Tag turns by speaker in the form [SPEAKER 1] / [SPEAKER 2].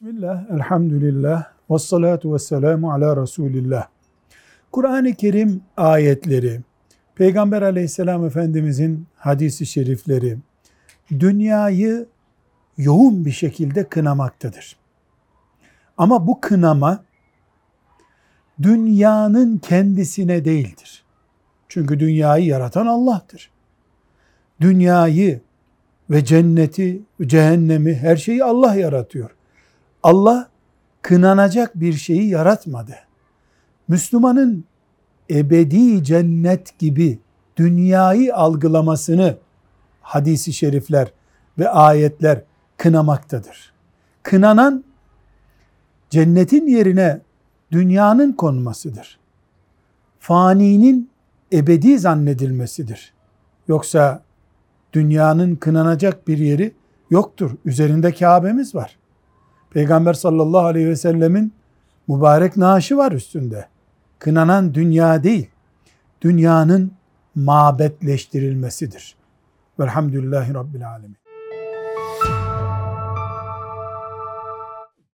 [SPEAKER 1] Bismillah, elhamdülillah, ve salatu ve selamu ala Resulillah. Kur'an-ı Kerim ayetleri, Peygamber aleyhisselam efendimizin hadisi şerifleri, dünyayı yoğun bir şekilde kınamaktadır. Ama bu kınama, dünyanın kendisine değildir. Çünkü dünyayı yaratan Allah'tır. Dünyayı ve cenneti, cehennemi, her şeyi Allah yaratıyor. Allah kınanacak bir şeyi yaratmadı. Müslümanın ebedi cennet gibi dünyayı algılamasını hadisi şerifler ve ayetler kınamaktadır. Kınanan cennetin yerine dünyanın konmasıdır. Faninin ebedi zannedilmesidir. Yoksa dünyanın kınanacak bir yeri yoktur. Üzerinde Kabe'miz var. Peygamber sallallahu aleyhi ve sellemin mübarek naaşı var üstünde. Kınanan dünya değil, dünyanın mabetleştirilmesidir. Velhamdülillahi Rabbil Alemin.